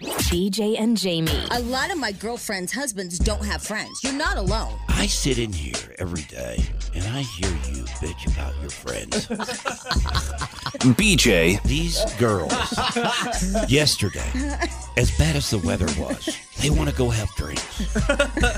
BJ and Jamie. A lot of my girlfriends' husbands don't have friends. You're not alone. I sit in here every day and I hear you bitch about your friends. BJ, These girls, yesterday, as bad as the weather was, they want to go have drinks.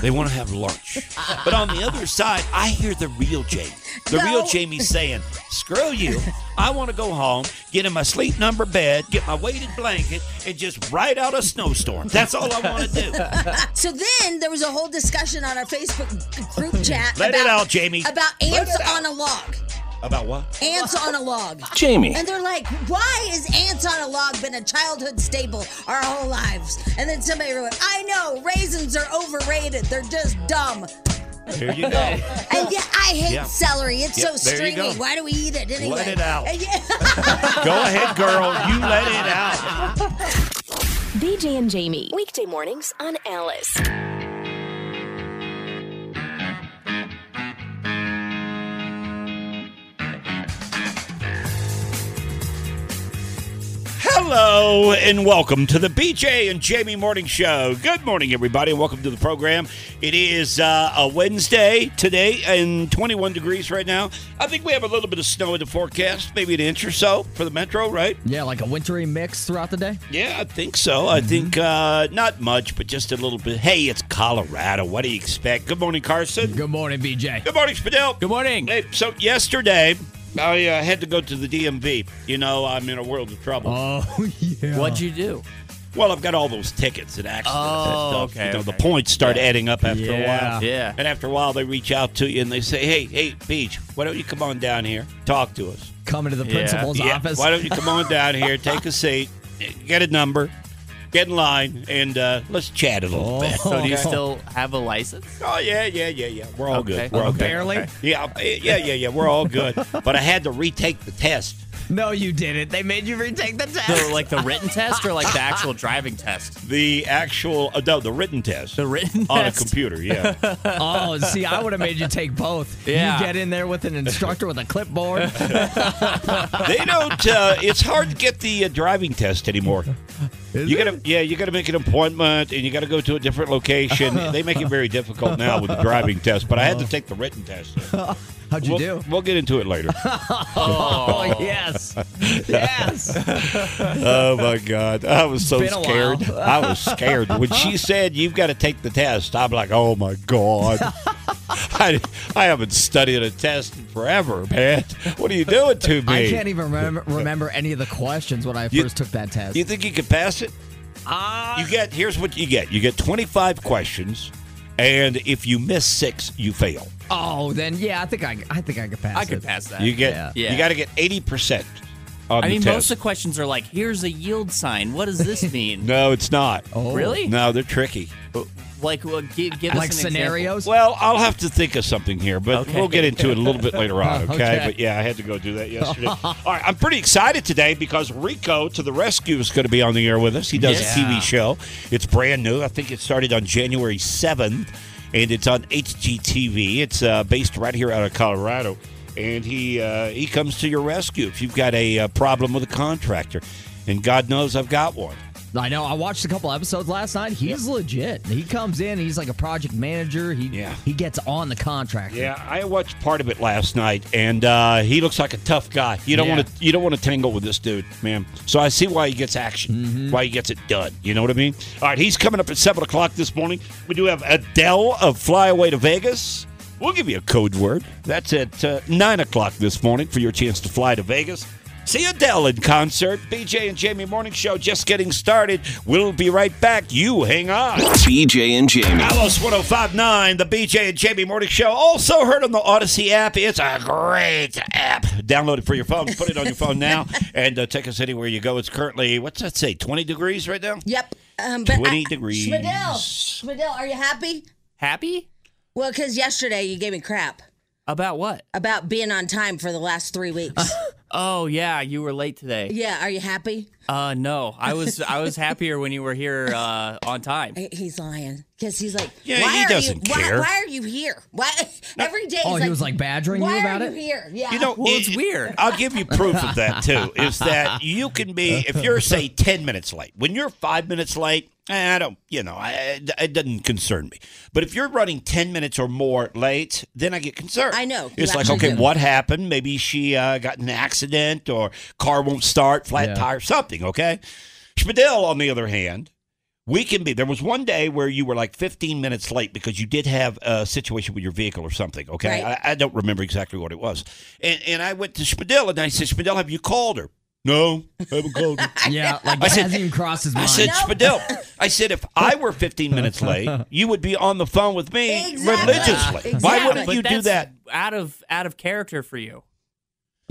They want to have lunch. But on the other side, I hear the real Jamie. The No. real Jamie saying, screw you. I want to go home, get in my sleep number bed, get my weighted blanket, and just ride out a snowstorm. That's all I want to do. So then there was a whole discussion on our Facebook group chat Let about, it out, Jamie. about ants on a log. About what? Ants on a log. Jamie. And they're like, why is ants on a log been a childhood staple our whole lives? And then somebody wrote, I know, raisins are overrated. They're just dumb. Here you go. And yeah, I hate Yeah. celery. It's Yep, so stringy. Why do we eat it anyway? Let it out. Go ahead, girl. You let it out. BJ and Jamie. Weekday mornings on Alice. Hello and welcome to the BJ and Jamie Morning Show. Good morning, everybody, and welcome to the program. It is uh, a Wednesday today and 21 degrees right now. I think we have a little bit of snow in the forecast, maybe an inch or so for the metro, right? Yeah, like a wintry mix throughout the day. Yeah, I think so. I think uh, not much, but just a little bit. Hey, it's Colorado. What do you expect? Good morning, Carson. Good morning, BJ. Good morning, Spadil. Good morning. Hey, so yesterday, I uh, had to go to the DMV. You know, I'm in a world of trouble. Oh yeah. What'd you do? Well, I've got all those tickets and accidents. Oh, and stuff. okay, You know, The points start adding up after a while. Yeah. And after a while, they reach out to you and they say, "Hey, hey, Beach, why don't you come on down here, talk to us? Coming to the principal's Yeah, office? Why don't you come on down here, take a seat, get a number, get in line, and uh, let's chat a little Oh. bit." So do you still have a license? Oh yeah, yeah, yeah, yeah. We're all Okay. good. We're all good. Barely? Yeah, yeah, yeah, yeah. We're all good. But I had to retake the test. No, you didn't. They made you retake the test. So like the written test or like the actual driving test? The actual, uh, no, the written test The written on a computer. Yeah. oh, see, I would have made you take both. Yeah. You get in there with an instructor with a clipboard. they don't. Uh, it's hard to get the uh, driving test anymore. Is You it? gotta, yeah, you gotta make an appointment, and you gotta go to a different location. they make it very difficult now with the driving test. But I had to oh. take the written test. How'd you we'll, do? we'll get into it later. Oh, yes. Yes. oh my god, I was so scared. I was scared when she said you've got to take the test. I'm like, oh my god. I, I haven't studied a test in forever, man. What are you doing to me? I can't even remember, remember any of the questions when I You- first took that test. You think you could pass it? Ah. You get here's what you get. You get 25 questions, and if you miss six, you fail. oh, then yeah, I think I, I think I could pass I could pass that. You get Yeah. Yeah. you got to get 80 percent I mean, test. most of the questions are like, "Here's a yield sign. What does this mean?" no, it's not. Oh. Really? No, they're tricky. Like, well, give, give Like us an scenarios? Well, I'll have to think of something here, but Okay. we'll get into it a little bit later on, okay? Okay. But yeah, I had to go do that yesterday. All right, I'm pretty excited today because Rico to the Rescue is going to be on the air with us. He does Yeah. a TV show. It's brand new. I think it started on January 7th, and it's on HGTV. It's uh, based right here out of Colorado. And he uh, he comes to your rescue if you've got a uh, problem with a contractor. And God knows I've got one. I know. I watched a couple episodes last night. He's legit. He comes in. He's like a project manager. He Yeah. he gets on the contract. Yeah, I watched part of it last night, and uh, he looks like a tough guy. You don't Yeah. want to you don't want to tangle with this dude, man. So I see why he gets action, Mm-hmm. why he gets it done. You know what I mean? All right, he's coming up at seven o'clock this morning. We do have Adele of Fly Away to Vegas. We'll give you a code word. That's at uh, nine o'clock this morning for your chance to fly to Vegas. See Adele in concert. BJ and Jamie Morning Show just getting started. We'll be right back. You hang on. BJ and Jamie. Alice 1059, the BJ and Jamie Morning Show. Also heard on the Audacy app. It's a great app. Download it for your phone. Put it on your phone now and uh, take us anywhere you go. It's currently, what's that say, 20 degrees right now? Yep. Um, but 20 I- degrees. Schmidl, Schmidl, are you happy? Happy? Well, because yesterday you gave me crap About what? about being on time for the last three weeks. Oh yeah, you were late today. yeah, are you happy? Uh no, I was I was happier when you were here uh, on time. He's lying because he's like, Yeah, why he are doesn't you, care. Why, why are you here? Why every day? Oh, he's he was, like, badgering you about are it? You here? Yeah. You know, Well, it's weird. I'll give you proof of that too. Is that you can be if you're say ten minutes late. When you're five minutes late, I don't. You know, I, it doesn't concern me. But if you're running ten minutes or more late, then I get concerned. I know, It's like, okay, do. what happened? Maybe she uh, got an accident or car won't start, flat Yeah. tire, something. Okay. Spadell, on the other hand. We can be. There was one day where you were like 15 minutes late because you did have a situation with your vehicle or something. Okay, Right. I, I don't remember exactly what it was. And and I went to Spadell and I said, Spadell, have you called her? No, I haven't called her. Yeah, like I said- hasn't even crossed his I mind. said, Spadell, I said, if I were 15 minutes late, you would be on the phone with me Exactly. religiously. Why Exactly. wouldn't but you do that's that? Out of out of character for you.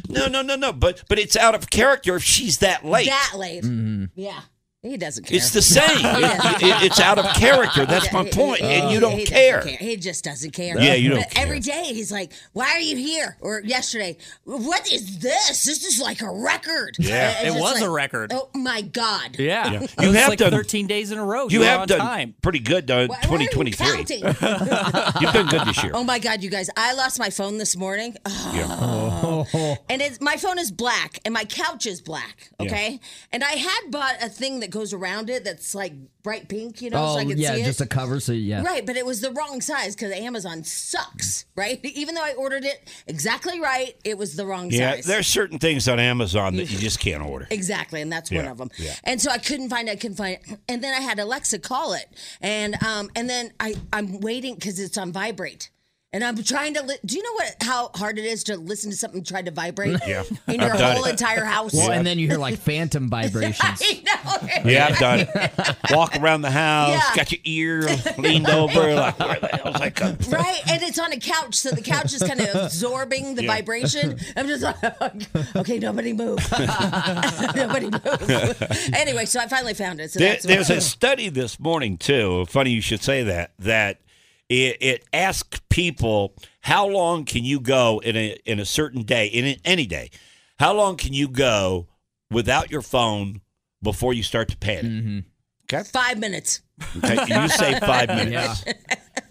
No, no, no, no. But but it's out of character if she's that late. that late. Mm-hmm. Yeah, he doesn't care. It's the same. It- it- it's out of character. That's my He- point. he- And you don't he doesn't care. He just doesn't care. Yeah, you don't But care. day he's like, "Why are you here?" Or yesterday, "What is this? This is like a record." Yeah. It's It just was a record. Oh my god! Yeah, Yeah. You have like done- 13 days in a row. You were have done time. pretty good, uh, Why- why are you 2023. You've done good this year. Oh my god, you guys! I lost my phone this morning. Oh. Yeah. And it's my phone is black and my couch is black. Okay, and I had bought a thing that goes around it that's like bright pink, you know, oh, so I could yeah, see just a cover. So yeah, Right, but it was the wrong size because Amazon sucks, right? Even though I ordered it exactly right, it was the wrong Yeah, size. there's certain things on Amazon that you just can't order. Exactly, and that's one of them. yeah. And so I couldn't find it. I couldn't find it. And then I had Alexa call it, and um, and then I I'm waiting because it's on vibrate, and I'm trying to. Li- Do you know what how hard it is to listen to something try to vibrate? Yeah, in your whole it. entire house. Well, and then you hear like phantom vibrations. I know. Yeah, I've done it. Walk around the house, Yeah. got your ear leaned over, like, where the hell's that coming from? Right, and it's on a couch, so the couch is kind of absorbing the Yeah. vibration. I'm just like, okay, nobody move, nobody move. anyway, so I finally found it. So There, that's there's a study this morning, too. Funny you should say that, that it, it asks people how long can you go in a, in a certain day, in any day, how long can you go without your phone before you start to panic? Mm-hmm. Okay. five minutes. Okay, you say five minutes.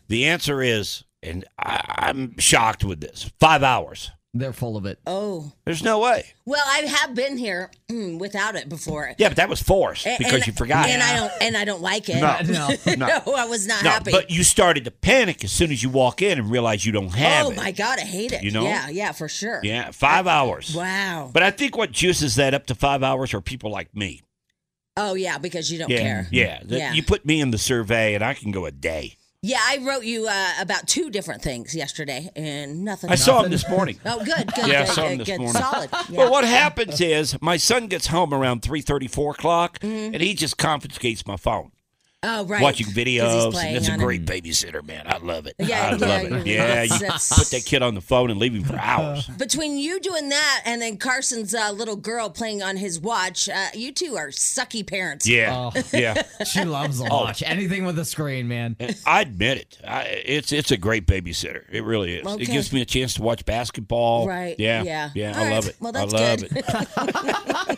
The answer is, and I, I'm shocked with this, five hours. They're full of it. Oh, There's no way. well, I have been here mm, without it before. Yeah, but that was forced A- because and- you forgot. It. And I don't, and I don't like it. No. No. no, I was not no, happy. but you started to panic as soon as you walk in and realize you don't have oh it. my god, I hate it. You know? Yeah, yeah, for sure. Yeah, five hours. Wow. But I think what juices that up to five hours are people like me. Oh yeah, because you don't yeah, care. yeah. The- Yeah. You put me in the survey, and I can go a day. Yeah, I wrote you uh, about two different things yesterday, and nothing. I saw him this morning. Oh, good, good, Yeah, I good, saw him good, this good. morning. solid. Yeah. Well, what happens is my son gets home around 3.30, 4 o'clock, Mm-hmm. and he just confiscates my phone. Oh, right. Watching 'Cause he's videos, playing and it's a on it. great babysitter, man. I love it. Yeah, I yeah, love it. Yeah, that's- you that's- put that kid on the phone and leave him for hours. Between you doing that and then Carson's uh, little girl playing on his watch, uh, you two are sucky parents. Yeah, yeah. She loves to Oh. watch anything with a screen, man. And I admit it. I, it's it's a great babysitter. It really is. Okay. It gives me a chance to watch basketball. Right. Yeah. Yeah. Yeah. All I right. love it. Well, I that's love good. it.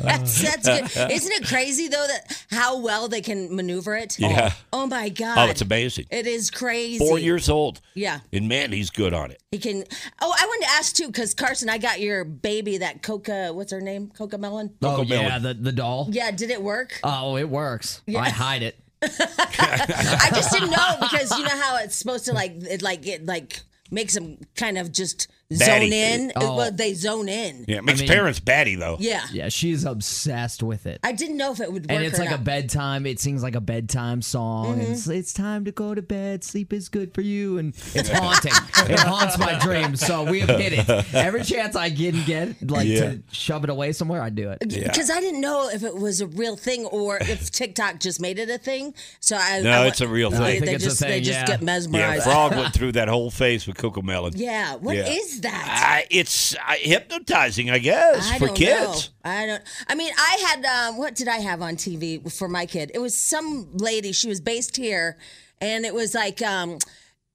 That's, that's good. Isn't it crazy though that how well they can maneuver it? Yeah. Oh, oh my god. Oh, it's amazing. It is crazy. Four years old. Yeah. And man, he's good on it. He can. Oh, I wanted to ask too, because Carson, I got your baby, that Coca. What's her name? Coca Melon. Oh, Coco yeah, Melon. the, the doll. Yeah. Did it work? Oh, it works. I hide it. I just didn't know because you know how it's supposed to like it like it like makes them kind of just Batty. zone in. Oh. Well, they zone in. Yeah, it makes mean- parents batty though. Yeah. Yeah, she's obsessed with it. I didn't know if it would work. and it's or like a bedtime. It sings like a bedtime song. Mm-hmm. It's, it's time to go to bed. Sleep is good for you, and it's haunting. it haunts my dreams. So we have hit it. Every chance I get and get, like Yeah. to shove it away somewhere, I do it. Because I didn't know if it was a real thing or if TikTok just made it a thing. So I No, I it's a real thing. I They, think it's a just they thing, just yeah. get Yeah, mesmerized. Frog went through that whole phase with CoComelon. Yeah, what is Yeah. That? I, it's I, hypnotizing, I guess, I for kids. know. I don't. I mean, I had um, what did I have on TV for my kid? It was some lady. She was based here, and it was like um,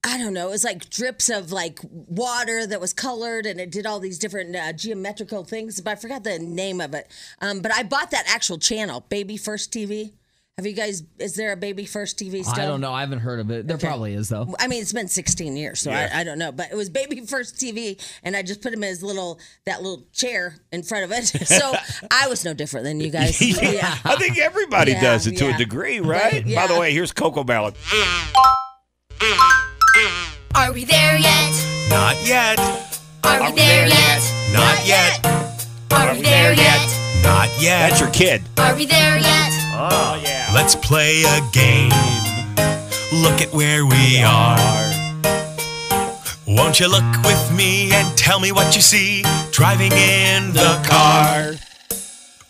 I don't know. It was like drips of like water that was colored, and it did all these different uh, geometrical things. But I forgot the name of it. Um, but I bought that actual channel, Baby First TV. Have you guys? Is there a Baby First TV still? I don't know. I haven't heard of it. There probably is though. I mean, it's been 16 years, so I, I don't know. But it was Baby First TV, and I just put him in his little that little chair in front of it. So I was no different than you guys. yeah. I think everybody Yeah, does it to yeah. a degree, right? yeah. By the way, here's Coco Ballad. Are we there yet? Not yet. Are we there yet? Not yet. Are we there yet? Not yet. That's your kid. Are we there yet? Oh yeah. Let's play a game. Look at where we are. Won't you look with me and tell me what you see driving in the car?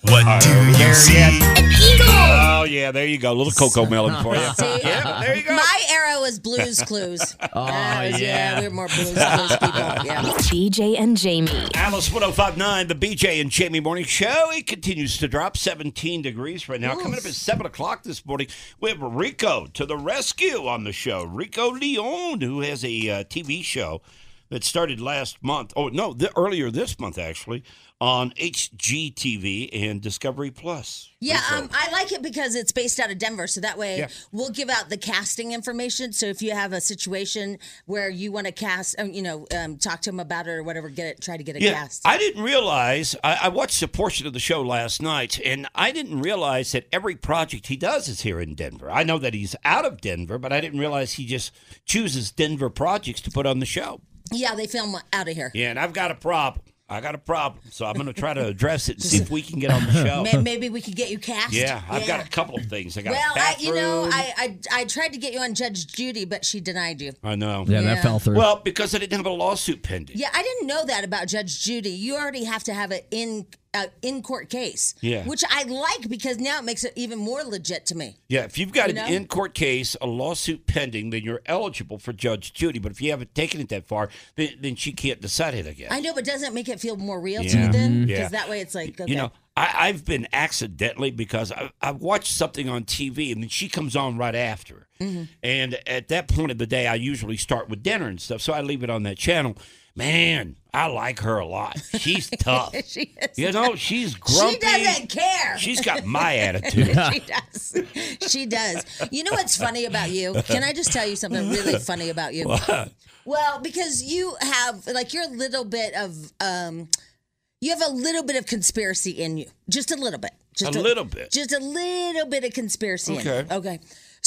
What do you see? yet? An eagle! Oh yeah, there you go. A Little CoComelon for you. See, Yeah, there you go. my era was Blues Clues. Oh, was- yeah. we were more Blues Clues people. Yeah. BJ and Jamie. Alice 1059, the BJ and Jamie Morning Show. It continues to drop 17 degrees right now. Coming up at 7 o'clock this morning, we have Rico to the rescue on the show. Rico Leon, who has a uh, TV show that started last month. Oh, no, th- earlier this month, actually, on HGTV and Discovery Plus. Yeah, um, I like it because it's based out of Denver, so that way Yeah. we'll give out the casting information. So if you have a situation where you want to cast, um, you know, um, talk to them about it or whatever, get it, try to get it Yeah, cast. I didn't realize. I, I watched a portion of the show last night, and I didn't realize that every project he does is here in Denver. I know that he's out of Denver, but I didn't realize he just chooses Denver projects to put on the show. Yeah, they film out of here. Yeah, and I've got a problem. I got a problem, so I'm going to try to address it and see if we can get on the show. Maybe we could get you cast. Yeah, I've got a couple of things. I got Well, a I, you know. I, I I tried to get you on Judge Judy, but she denied you. I know. Yeah, Yeah. that fell through. Well, because I didn't have a lawsuit pending. Yeah, I didn't know that about Judge Judy. You already have to have it in uh, in court case. Yeah. which I like because now it makes it even more legit to me. Yeah, if you've got You an in court case, a lawsuit pending, then you're eligible for Judge Judy. But if you haven't taken it that far, then, then she can't decide it again. I know, but doesn't it make it feel more real to Yeah. you then? Because Yeah. that way it's like okay. You know, I, I've been accidentally because I, I watched something on TV and then she comes on right after. Mm-hmm. And at that point of the day, I usually start with dinner and stuff. So I leave it on that channel. Man, I like her a lot. She's tough. she is. you know, she's grumpy. She doesn't care. She's got my attitude. she does. She does. You know what's funny about you? Can I just tell you something really funny about you? Well, because you have like you're a little bit of um you have a little bit of conspiracy in you. Just a little bit. Just A little bit. Just a little bit of conspiracy in Okay. Okay.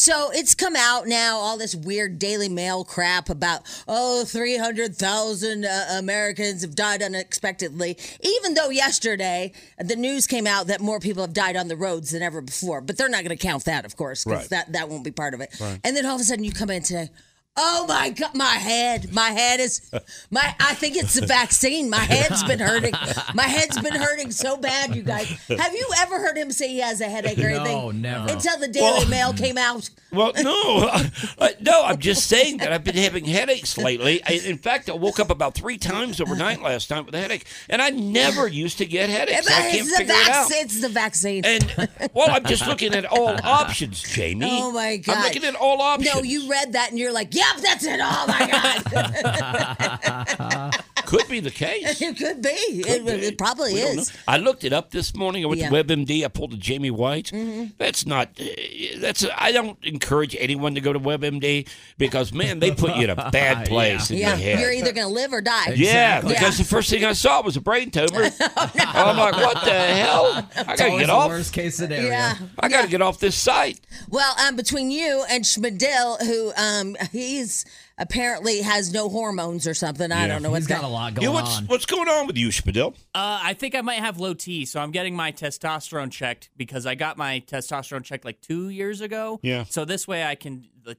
So it's come out now, all this weird Daily Mail crap about, oh, 300,000 uh, Americans have died unexpectedly. Even though yesterday the news came out that more people have died on the roads than ever before. But they're not going to count that, of course, because Right. that, that won't be part of it. And then all of a sudden you come in today. Oh my god, my head, my head is, my. I think it's the vaccine. My head's been hurting. My head's been hurting so bad, you guys. Have you ever heard him say he has a headache or anything? No, never. Until the Daily Well- Mail came out. Well, no, no. I'm just saying that I've been having headaches lately. I, in fact, I woke up about three times overnight last night with a headache, and I never used to get headaches. I can't it's the figure it out. vaccine. It's the vaccine. And well, I'm just looking at all options, Jamie. oh my god! I'm looking at all options. No, you read that and you're like, "Yep, that's it." Oh my god! could be the case. It could be. It, be. it probably We is. I looked it up this morning. I went Yeah. Mm-hmm. to WebMD. I pulled a Jamie White. That's not. uh, That's. I don't encourage anyone to go to WebMD because man, they put you in a bad place in Yeah, your head. you're either going to live or die. yeah, Exactly. because the first thing I saw was a brain tumor. I'm like, what the hell? I gotta get the off. worst case scenario. Yeah. I gotta get off this site. Well, um, between you and Schmidl, who um, he's apparently has no hormones or something. I don't know He's what's got a going lot Yeah, what's on. what's going on with you, Spadil? Uh, I think I might have low T, so I'm getting my testosterone checked because I got my testosterone checked like two years ago. Yeah. So this way I can like,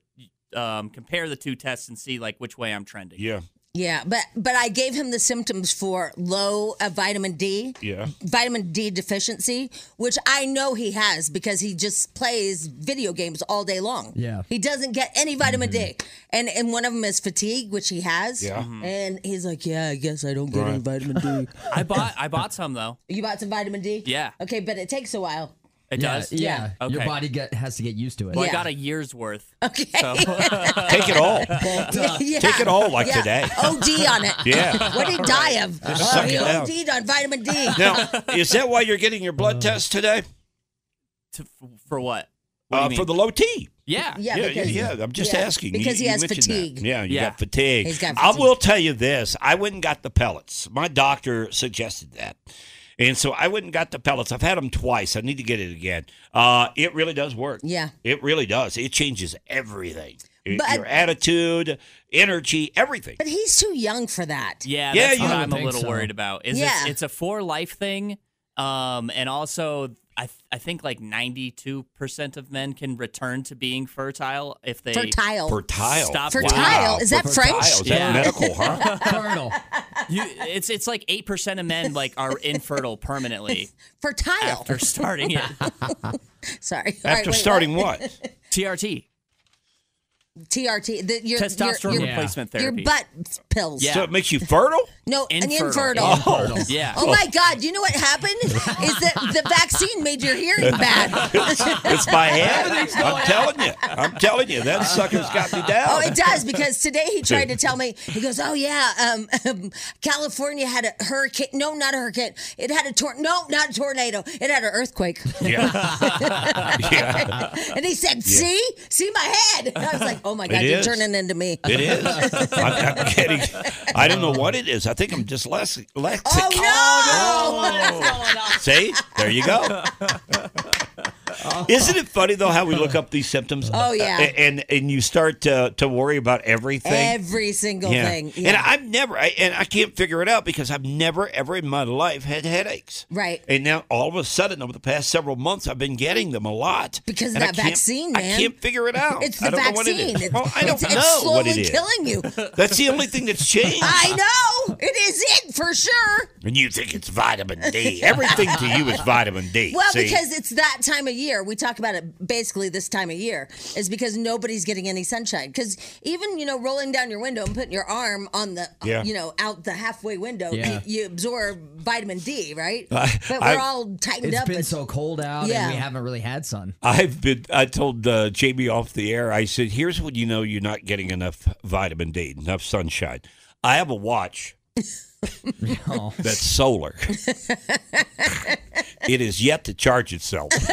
um, compare the two tests and see like which way I'm trending. Yeah, Yeah, but but I gave him the symptoms for low uh, vitamin D. Yeah. Vitamin D deficiency, which I know he has because he just plays video games all day long. Yeah. He doesn't get any vitamin D. And and one of them is fatigue, which he has. Yeah. Mm-hmm. And he's like, "Yeah, I guess I don't get any vitamin D." I bought I bought some though. you bought some vitamin D? Yeah. Okay, but it takes a while. It yeah, does. Yeah. Yeah. Your body get, has to get used to it. Well, Yeah. I got a year's worth. Okay. So take it all. Yeah. Take it all like Yeah. today. OD on it. Yeah. What did he die of? Oh, suck he. OD'd on vitamin D. Now, is that why you're getting your blood test today? to, for what? What Uh, for the low T. yeah. Yeah, Yeah, yeah, because, yeah. I'm just yeah, asking. You- because he has mentioned that. fatigue. Yeah, you Yeah. got fatigue. He's got fatigue. I will tell you this. I went and got the pellets. My doctor suggested that. And so I went and got the pellets. I've had them twice. I need to get it again. Uh, it really does work. Yeah. It really does. It changes everything. But- Your attitude, energy, everything. But he's too young for that. Yeah, Yeah, that's you what I'm a little so. worried about. Is Yeah. it's, it's a for life thing, um, and also I th- I think like 92 percent of men can return to being fertile if they Fertile. Fertile. Stop Fertile. Wow. Is that Fertile. French? Is that Yeah. medical, huh? Fertile. You, it's it's like eight percent of men like are infertile permanently Fertile. after starting it. Sorry. All right, After wait, starting what? what? TRT, TRT. The, your, testosterone your, your, replacement your therapy. butt pills. Yeah. So it makes you fertile? No, an Infertile. infertile. Yeah. Oh my God! Do you know what happened? Is that the vaccine made your hearing bad? It's my head. I'm telling you. I'm telling you. That sucker's got me down. Oh, it does because today he tried to tell me. He goes, "Oh yeah, um, California had a hurricane. No, not a hurricane. It had a tor. No, not a tornado. It had an earthquake." Yeah. yeah. And he said, "See, see my head." I was like, "Oh my God, It you're is. turning into me." It is. I'm, I'm kidding. I don't know what it is. I think I'm dyslexic. lexic. Oh no! Oh, See? There you go. Isn't it funny though how we look up these symptoms? Oh, yeah. A- and and you start to to worry about everything. Every single yeah. thing. And I've never, I, and I can't figure it out because I've never, ever in my life had headaches. Right. And now all of a sudden, over the past several months, I've been getting them a lot. Because of that vaccine, I can't figure it out. It's the I don't know what vaccine. It's, Well, I don't it's, know it's slowly what it is. killing you. That's the only thing that's changed. I know. It is it for sure. And you think it's vitamin D. Everything to you is vitamin D. Well, See? because it's that time of year. We talk about it basically this time of year is because nobody's getting any sunshine. Because even you know rolling down your window and putting your arm on the Yeah. you know out the halfway window, Yeah. you, you absorb vitamin D, right? I- but we're I- all tightened It's up. It's been and- so cold out Yeah. and we haven't really had sun. I've been. I told uh, Jamie off the air. I said, "Here's when you know you're not getting enough vitamin D, enough sunshine." I have a watch Oh. that's solar. it is yet to charge itself.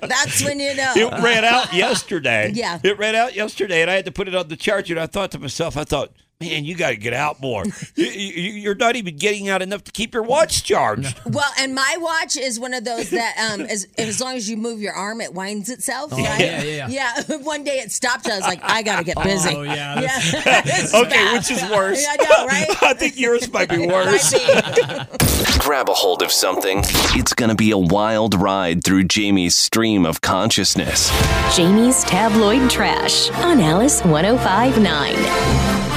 That's when you know. It ran out yesterday. Yeah. It ran out yesterday, and I had to put it on the charger. And I thought to myself, I thought, man, you got to get out more. you, you, you're not even getting out enough to keep your watch charged. Well, and my watch is one of those that, um, as, as long as you move your arm, it winds itself. right? Oh, yeah, yeah, yeah. One day it stopped. I was like, I gotta get busy. Oh, yeah, yeah. Okay, which is worse? I know, right? I think yours might be worse. Might be. Grab a hold of something. It's going to be a wild ride through Jamie's stream of consciousness. Jamie's Tabloid Trash on Alice 1059.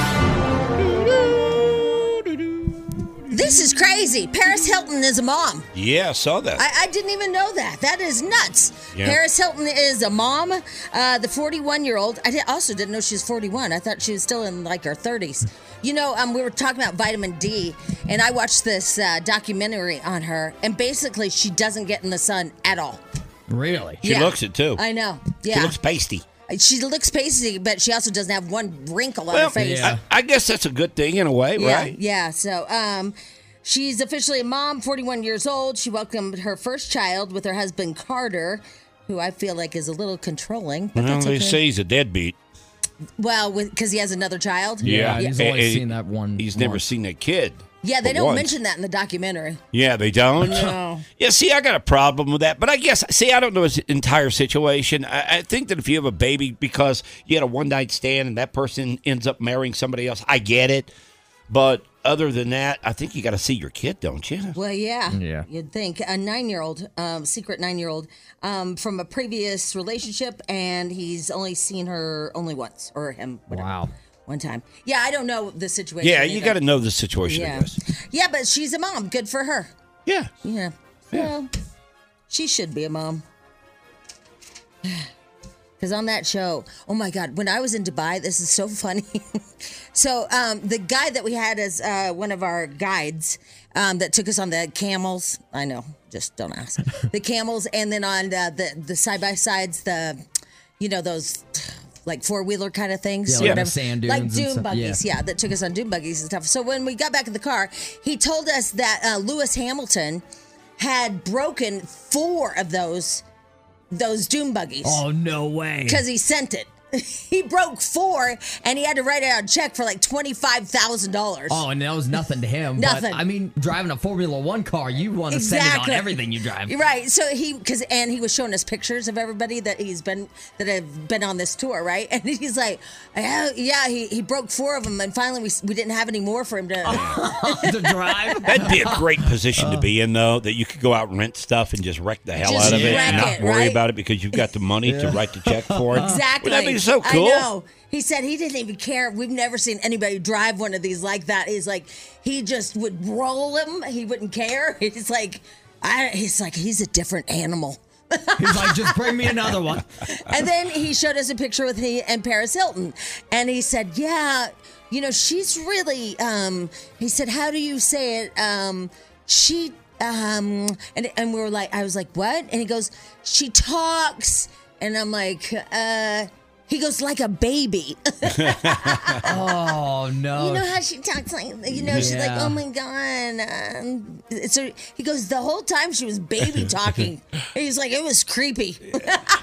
This is crazy. Paris Hilton is a mom. Yeah, I saw that. I, I didn't even know that. That is nuts. Yeah. Paris Hilton is a mom. Uh, the 41 year old. I did, also didn't know she was 41. I thought she was still in like her 30s. You know, um, we were talking about vitamin D, and I watched this uh, documentary on her, and basically she doesn't get in the sun at all. Really? she Yeah. looks it too. I know. Yeah. She looks pasty. She looks pasty, but she also doesn't have one wrinkle on her face. I, I guess that's a good thing in a way, yeah, right? Yeah. So, um, she's officially a mom, 41 years old. She welcomed her first child with her husband Carter, who I feel like is a little controlling. But Well, that's they okay. say he's a deadbeat. well, because he has another child. Yeah, yeah. he's only And- seen that one. He's never seen a kid. Yeah, they don't once. mention that in the documentary. Yeah, they don't. No. Yeah, see, I got a problem with that, but I guess see, I don't know his entire situation. I, I think that if you have a baby because you had a one night stand and that person ends up marrying somebody else, I get it. But other than that, I think you got to see your kid, don't you? Well, yeah. Yeah. You'd think a nine-year-old, um, secret nine-year-old, um, from a previous relationship, and he's only seen her only once, or him. Whatever, Wow. One time. Yeah, I don't know the situation. Yeah, you either. got to know the situation. I Yeah. guess. Yeah, but she's a mom. Good for her. Yeah. Yeah. Well, she should be a mom. Because on that show, oh my God, when I was in Dubai, this is so funny. so, um, the guy that we had as uh, one of our guides um, that took us on the camels, I know, just don't ask. the camels, and then on the the, the side by sides, the, you know, those like four wheeler kind of things. Yeah, like sand Like dunes and dune buggies, yeah. yeah, that took us on dune buggies and stuff. So when we got back in the car, he told us that uh, Lewis Hamilton had broken four of those those dune buggies Oh no way! because he sent it. he broke four, and he had to write out a check for like twenty five thousand dollars. Oh, and that was nothing to him. Nothing. But, I mean, driving a Formula One car, you want to send it on everything you drive. Right. So he because and he was showing us pictures of everybody that he's been that have been on this tour, right? And he's like, yeah, yeah he, he broke four of them, and finally we we didn't have any more for him to. to drive. That'd be a great position to be in, though, that you could go out and rent stuff and just wreck the hell Just out of it and not it, worry right? about it because you've got the money to write the check for it. Exactly. Would that be so cool? I know. He said he didn't even care. We've never seen anybody drive one of these like that. He's like, he just would roll him. He wouldn't care. He's like, I, he's like, he's a different animal. He's like, just bring me another one. and then he showed us a picture with he and Paris Hilton, and he said, "Yeah, you know, she's really." Um, he said, "How do you say it?" Um, she um, and and we were like, I was like, "What?" And he goes, "She talks," and I'm like, "Uh." He goes like a baby. Oh no! You know how she talks like, you know, she's like, oh my god. Um, so he goes the whole time she was baby talking. He's like, it was creepy.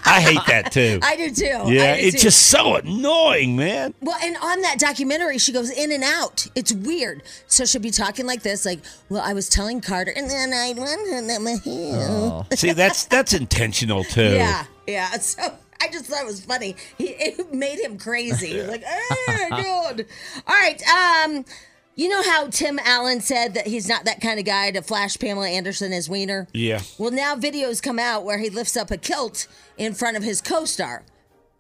I hate that too. I do too. yeah, do it's too. just so annoying, man. Well, and on that documentary, she goes in and out. It's weird. So she'll be talking like this, like, "Well, I was telling Carter, and then I went and then my heel." See, that's that's intentional too. Yeah, yeah. So I just thought it was funny. He, it made him crazy. He like, "Oh, God." All right. Um, you know how Tim Allen said that he's not that kind of guy to flash Pamela Anderson as wiener. Yeah. Well, now videos come out where he lifts up a kilt in front of his co-star.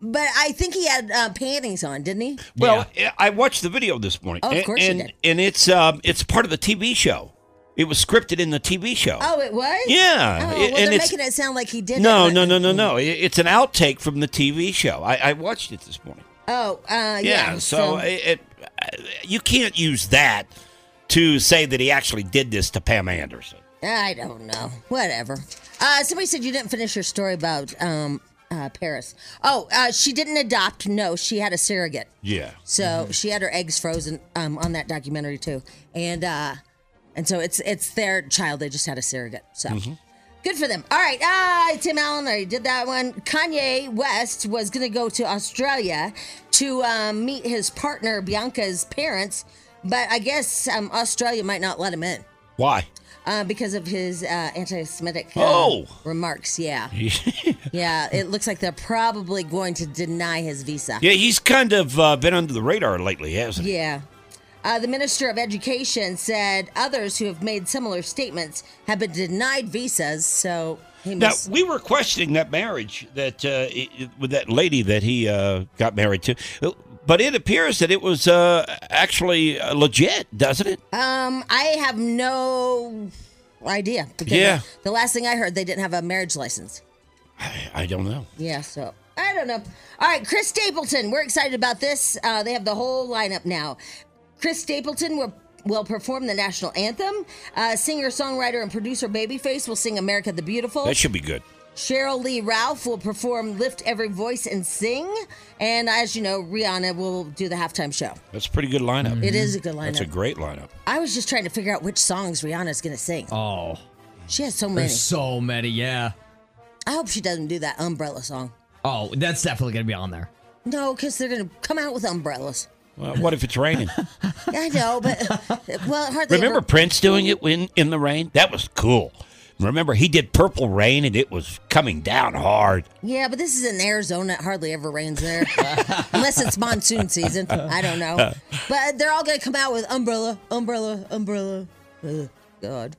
But I think he had uh, panties on, didn't he? Well, I watched the video this morning. Oh, of and, course you and, did. and it's um it's part of the TV show. It was scripted in the TV show. Oh, it was. Yeah, Oh, and well, they're it's- making it sound like he did. no, it, no, no, no, no. It- It's an outtake from the TV show. I, I watched it this morning. Oh, uh, yeah. Yeah, so, it, it, you can't use that to say that he actually did this to Pam Anderson. I don't know. Whatever. Uh, somebody said you didn't finish your story about um, uh, Paris. Oh, uh, she didn't adopt. No, she had a surrogate. Yeah. So she had her eggs frozen um, on that documentary too, and uh, and so it's it's their child. They just had a surrogate. So. Good for them. All right. Ah, Tim Allen already did that one. Kanye West was going to go to Australia to um, meet his partner Bianca's parents, but I guess um, Australia might not let him in Why? uh, because of his uh, anti-Semitic uh, Oh. remarks. Yeah, yeah. It looks like they're probably going to deny his visa. Yeah, he's kind of uh, been under the radar lately, hasn't he? Yeah. Uh, the Minister of Education said others who have made similar statements have been denied visas. So he Now we were questioning that marriage that uh, with that lady that he uh, got married to, but it appears that it was uh, actually uh, legit, doesn't it? um, I have no idea. Yeah. The, last thing I heard, they didn't have a marriage license. I don't know. Yeah, so I don't know. All right, Chris Stapleton. We're excited about this. Uh, they have the whole lineup now. Chris Stapleton will, will perform the national anthem. Uh, Singer, songwriter, and producer Babyface will sing America the Beautiful. That should be good. Cheryl Lee Ralph will perform Lift Every Voice and Sing. And as you know, Rihanna will do the halftime show. That's a pretty good lineup. It is a good lineup. That's a great lineup. I was just trying to figure out which songs Rihanna's going to sing. Oh, She has so many. there's so many. Yeah. I hope she doesn't do that umbrella song. Oh, that's definitely gonna be on there. No, because they're going to come out with umbrellas. Well, what if it's raining? I know, but well, hardly Remember ever- Prince doing it in, in the rain? That was cool. Remember he did Purple Rain and it was coming down hard. Yeah, but this is in Arizona. It hardly ever rains there, unless it's monsoon season. I don't know. But they're all going to come out with umbrella, umbrella, umbrella. Ugh, God.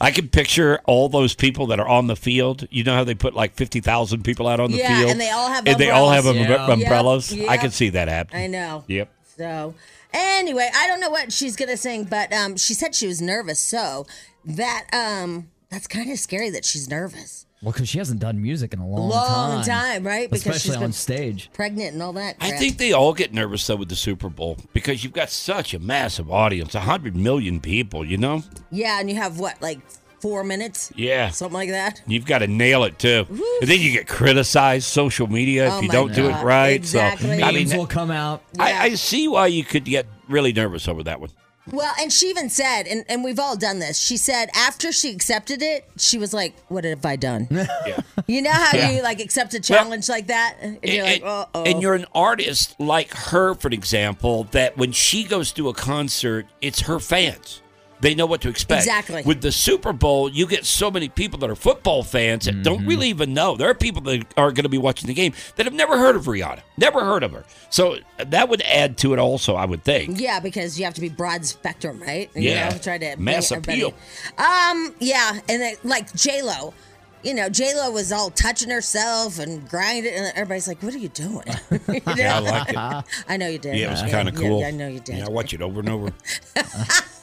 I can picture all those people that are on the field. You know how they put like 50,000 people out on the Yeah, field? and they all have And they all have umbrellas. Um, yeah. umbrellas. Yep, I can see that happening. I know. Yep. So, anyway, I don't know what she's gonna sing, but um, she said she was nervous. So that um, that's kind of scary that she's nervous. Well, because she hasn't done music in a long, Long time, right? Because Especially she's on stage. Pregnant and all that. I think they all get nervous though with the Super Bowl because you've got such a massive audience, 100 million people, you know? Yeah, and you have what, like four minutes? Yeah. Something like that. You've got to nail it too. And then you get criticized social media if Oh you don't do it right. exactly. So I mean Memes will come out. I, I see why you could get really nervous over that one. Well, and she even said, and, and we've all done this. She said after she accepted it, she was like, "What have I done?" Yeah. You know how Yeah. you like accept a challenge like that, and you're like, "Uh oh." and you're an artist like her, for example, that when she goes to a concert, it's her fans. They know what to expect. Exactly. With the Super Bowl, you get so many people that are football fans that don't really even know. There are people that are going to be watching the game that have never heard of Rihanna, never heard of her. So that would add to it also, I would think. Yeah, because you have to be broad spectrum, right? Yeah. You know, try to Mass bring everybody- appeal. Um, yeah, and then, like J Lo, you know, J Lo was all touching herself and grinding, and everybody's like, "What are you doing?" You Yeah, I know? like it. I know you did. Yeah, it was kind of cool. Yeah, I know you did. Yeah, I watch it over and over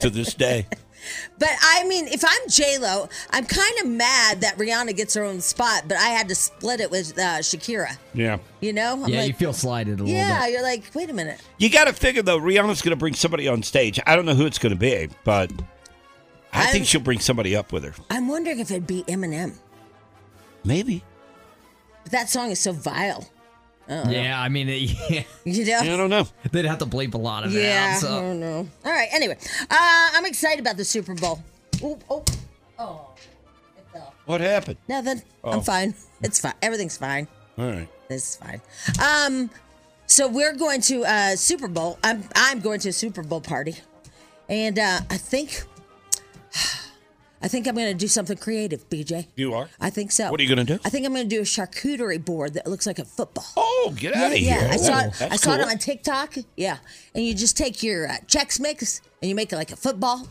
to this day. But I mean, if I'm J Lo, I'm kind of mad that Rihanna gets her own spot, but I had to split it with uh, Shakira. Yeah. You know? I'm yeah, like, you feel slighted a little yeah. bit. You're like, wait a minute. You got to figure though, Rihanna's going to bring somebody on stage. I don't know who it's going to be, but I I'm- think she'll bring somebody up with her. I'm wondering if it'd be Eminem. Maybe. But that song is so vile. Yeah, I mean, yeah, You know? I don't know. they'd have to bleep a lot of it Yeah, out. So. I don't know. All right. Anyway, uh, I'm excited about the Super Bowl. Oh, oh, oh. What happened? Nothing. Oh. I'm fine. It's fine. Everything's fine. All right. This is fine. Um, so we're going to uh, Super Bowl. I'm I'm going to a Super Bowl party, and uh, I think I think I'm going to do something creative, BJ. You are? I think so. What are you gonna do? I think I'm going to do a charcuterie board that looks like a football. Oh, get Yeah, out of here. yeah. here. I saw Oh, it. that's I saw it on TikTok. Yeah, and you just take your uh, Chex Mix and you make it like a football.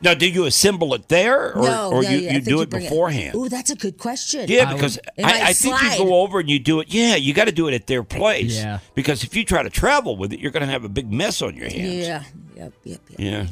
Now, do you assemble it there, or, no, or no, you, yeah, you think do it bring beforehand? Ooh, that's a good question. Yeah, because It I, I think you go over and you do it. Yeah, you got to do it at their place. Yeah. Because if you try to travel with it, you're going to have a big mess on your hands. Yeah. Yep. Yep. Yep. Yeah.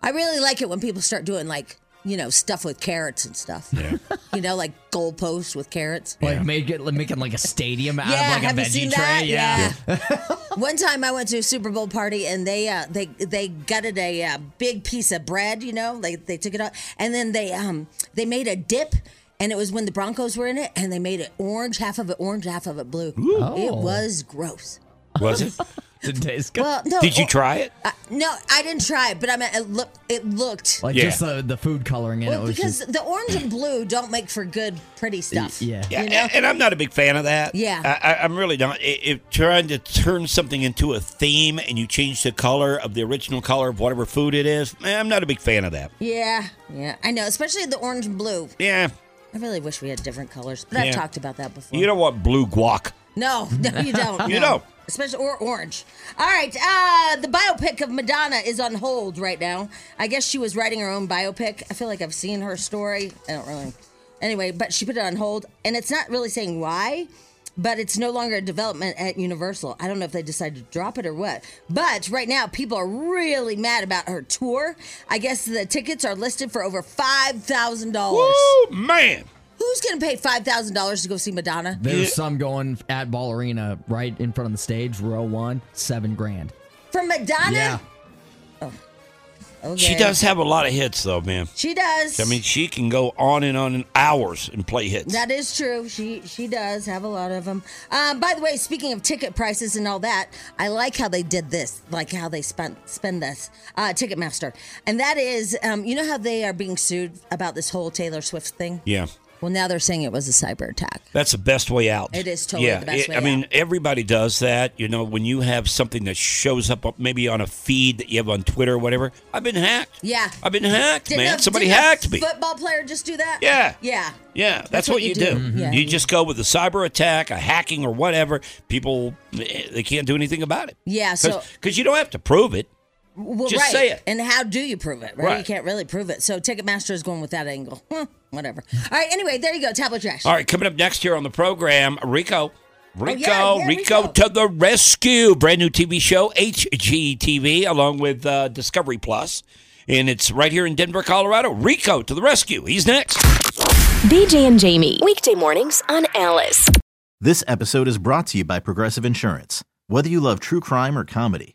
I really like it when people start doing like you know stuff with carrots and stuff. Yeah. you know, like goalposts with carrots. Like make it, making like a stadium out Yeah, of like a have you veggie seen tray. that? Yeah. One time I went to a Super Bowl party and they uh, they they gutted a uh, big piece of bread. You know, like they took it out and then they um they made a dip. And it was when the Broncos were in it, and they made it orange, half of it orange, half of it blue. It Oh. was gross. Was it? Didn't taste good. Well, no. Did you oh, try it? uh, no, I didn't try it, but I mean, it look, it looked. like Yeah. just the, the food coloring in well, it because just the orange and blue don't make for good, pretty stuff. yeah. Yeah, You know? and- and I'm not a big fan of that. Yeah. I, I, I'm really not. I- If trying to turn something into a theme and you change the color of the original color of whatever food it is, eh, I'm not a big fan of that. Yeah, yeah, I know, especially the orange and blue. Yeah, I really wish we had different colors, but Yeah. I've talked about that before. you don't want blue guac. No, no, you don't. You no. don't. Especially or orange. All right, uh, the biopic of Madonna is on hold right now. I guess she was writing her own biopic. I feel like I've seen her story. I don't really. Anyway, but she put it on hold, and it's not really saying why. But it's no longer a development at Universal. I don't know if they decided to drop it or what. But right now, people are really mad about her tour. I guess the tickets are listed for over five thousand dollars. Woo, man. Who's going to pay five thousand dollars to go see Madonna? There's some going at Ball Arena right in front of the stage, row one, seven grand. For Madonna? Yeah. Okay. She does have a lot of hits, though, man. She does. I mean, she can go on and on in hours and play hits. That is true. She she does have a lot of them. Um, by the way, speaking of ticket prices and all that, I like how they did this, like how they spent spend this uh, Ticketmaster, and that is, um, you know how they are being sued about this whole Taylor Swift thing. yeah. Well, now they're saying it was a cyber attack. That's the best way out. It is totally yeah, the best it- way I mean, everybody does that. You know, when you have something that shows up maybe on a feed that you have on Twitter or whatever. I've been hacked. Yeah. I've been hacked, Didn't man. a- Somebody hacked me. Football player just do that? Yeah. Yeah. Yeah, that's, what, you do. Yeah. You just go with a cyber attack, a hacking, or whatever. People, eh, they can't do anything about it. Yeah. So Because you don't have to prove it. Well, Just right. say it. And how do you prove it? Right? Right. You can't really prove it. So Ticketmaster is going with that angle. Whatever. All right. Anyway, there you go. Tabloid trash. All right, coming up next here on the program, Rico. Rico, Oh, yeah, Rico, Rico. to the rescue. Brand new TV show, HGTV, along with uh, Discovery Plus. And it's right here in Denver, Colorado. Rico to the rescue. He's next. BJ and Jamie. Weekday mornings on Alice. This episode is brought to you by Progressive Insurance. Whether you love true crime or comedy,